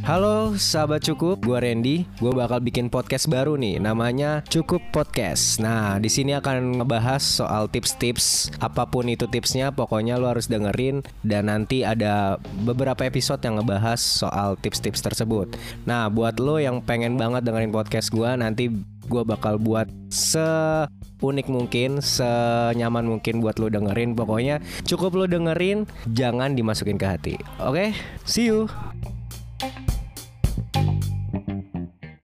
Halo sahabat cukup, gue Randy. Gue bakal bikin podcast baru nih, namanya Cukup Podcast. Nah, di sini akan ngebahas soal tips-tips, apa pun itu tipsnya, pokoknya lo harus dengerin. Dan nanti ada beberapa episode yang ngebahas soal tips-tips tersebut. Nah, buat lo yang pengen banget dengerin podcast gue, nanti gue bakal buat seunik mungkin, senyaman mungkin buat lo dengerin. Pokoknya cukup lo dengerin, jangan dimasukin ke hati. Oke, see you.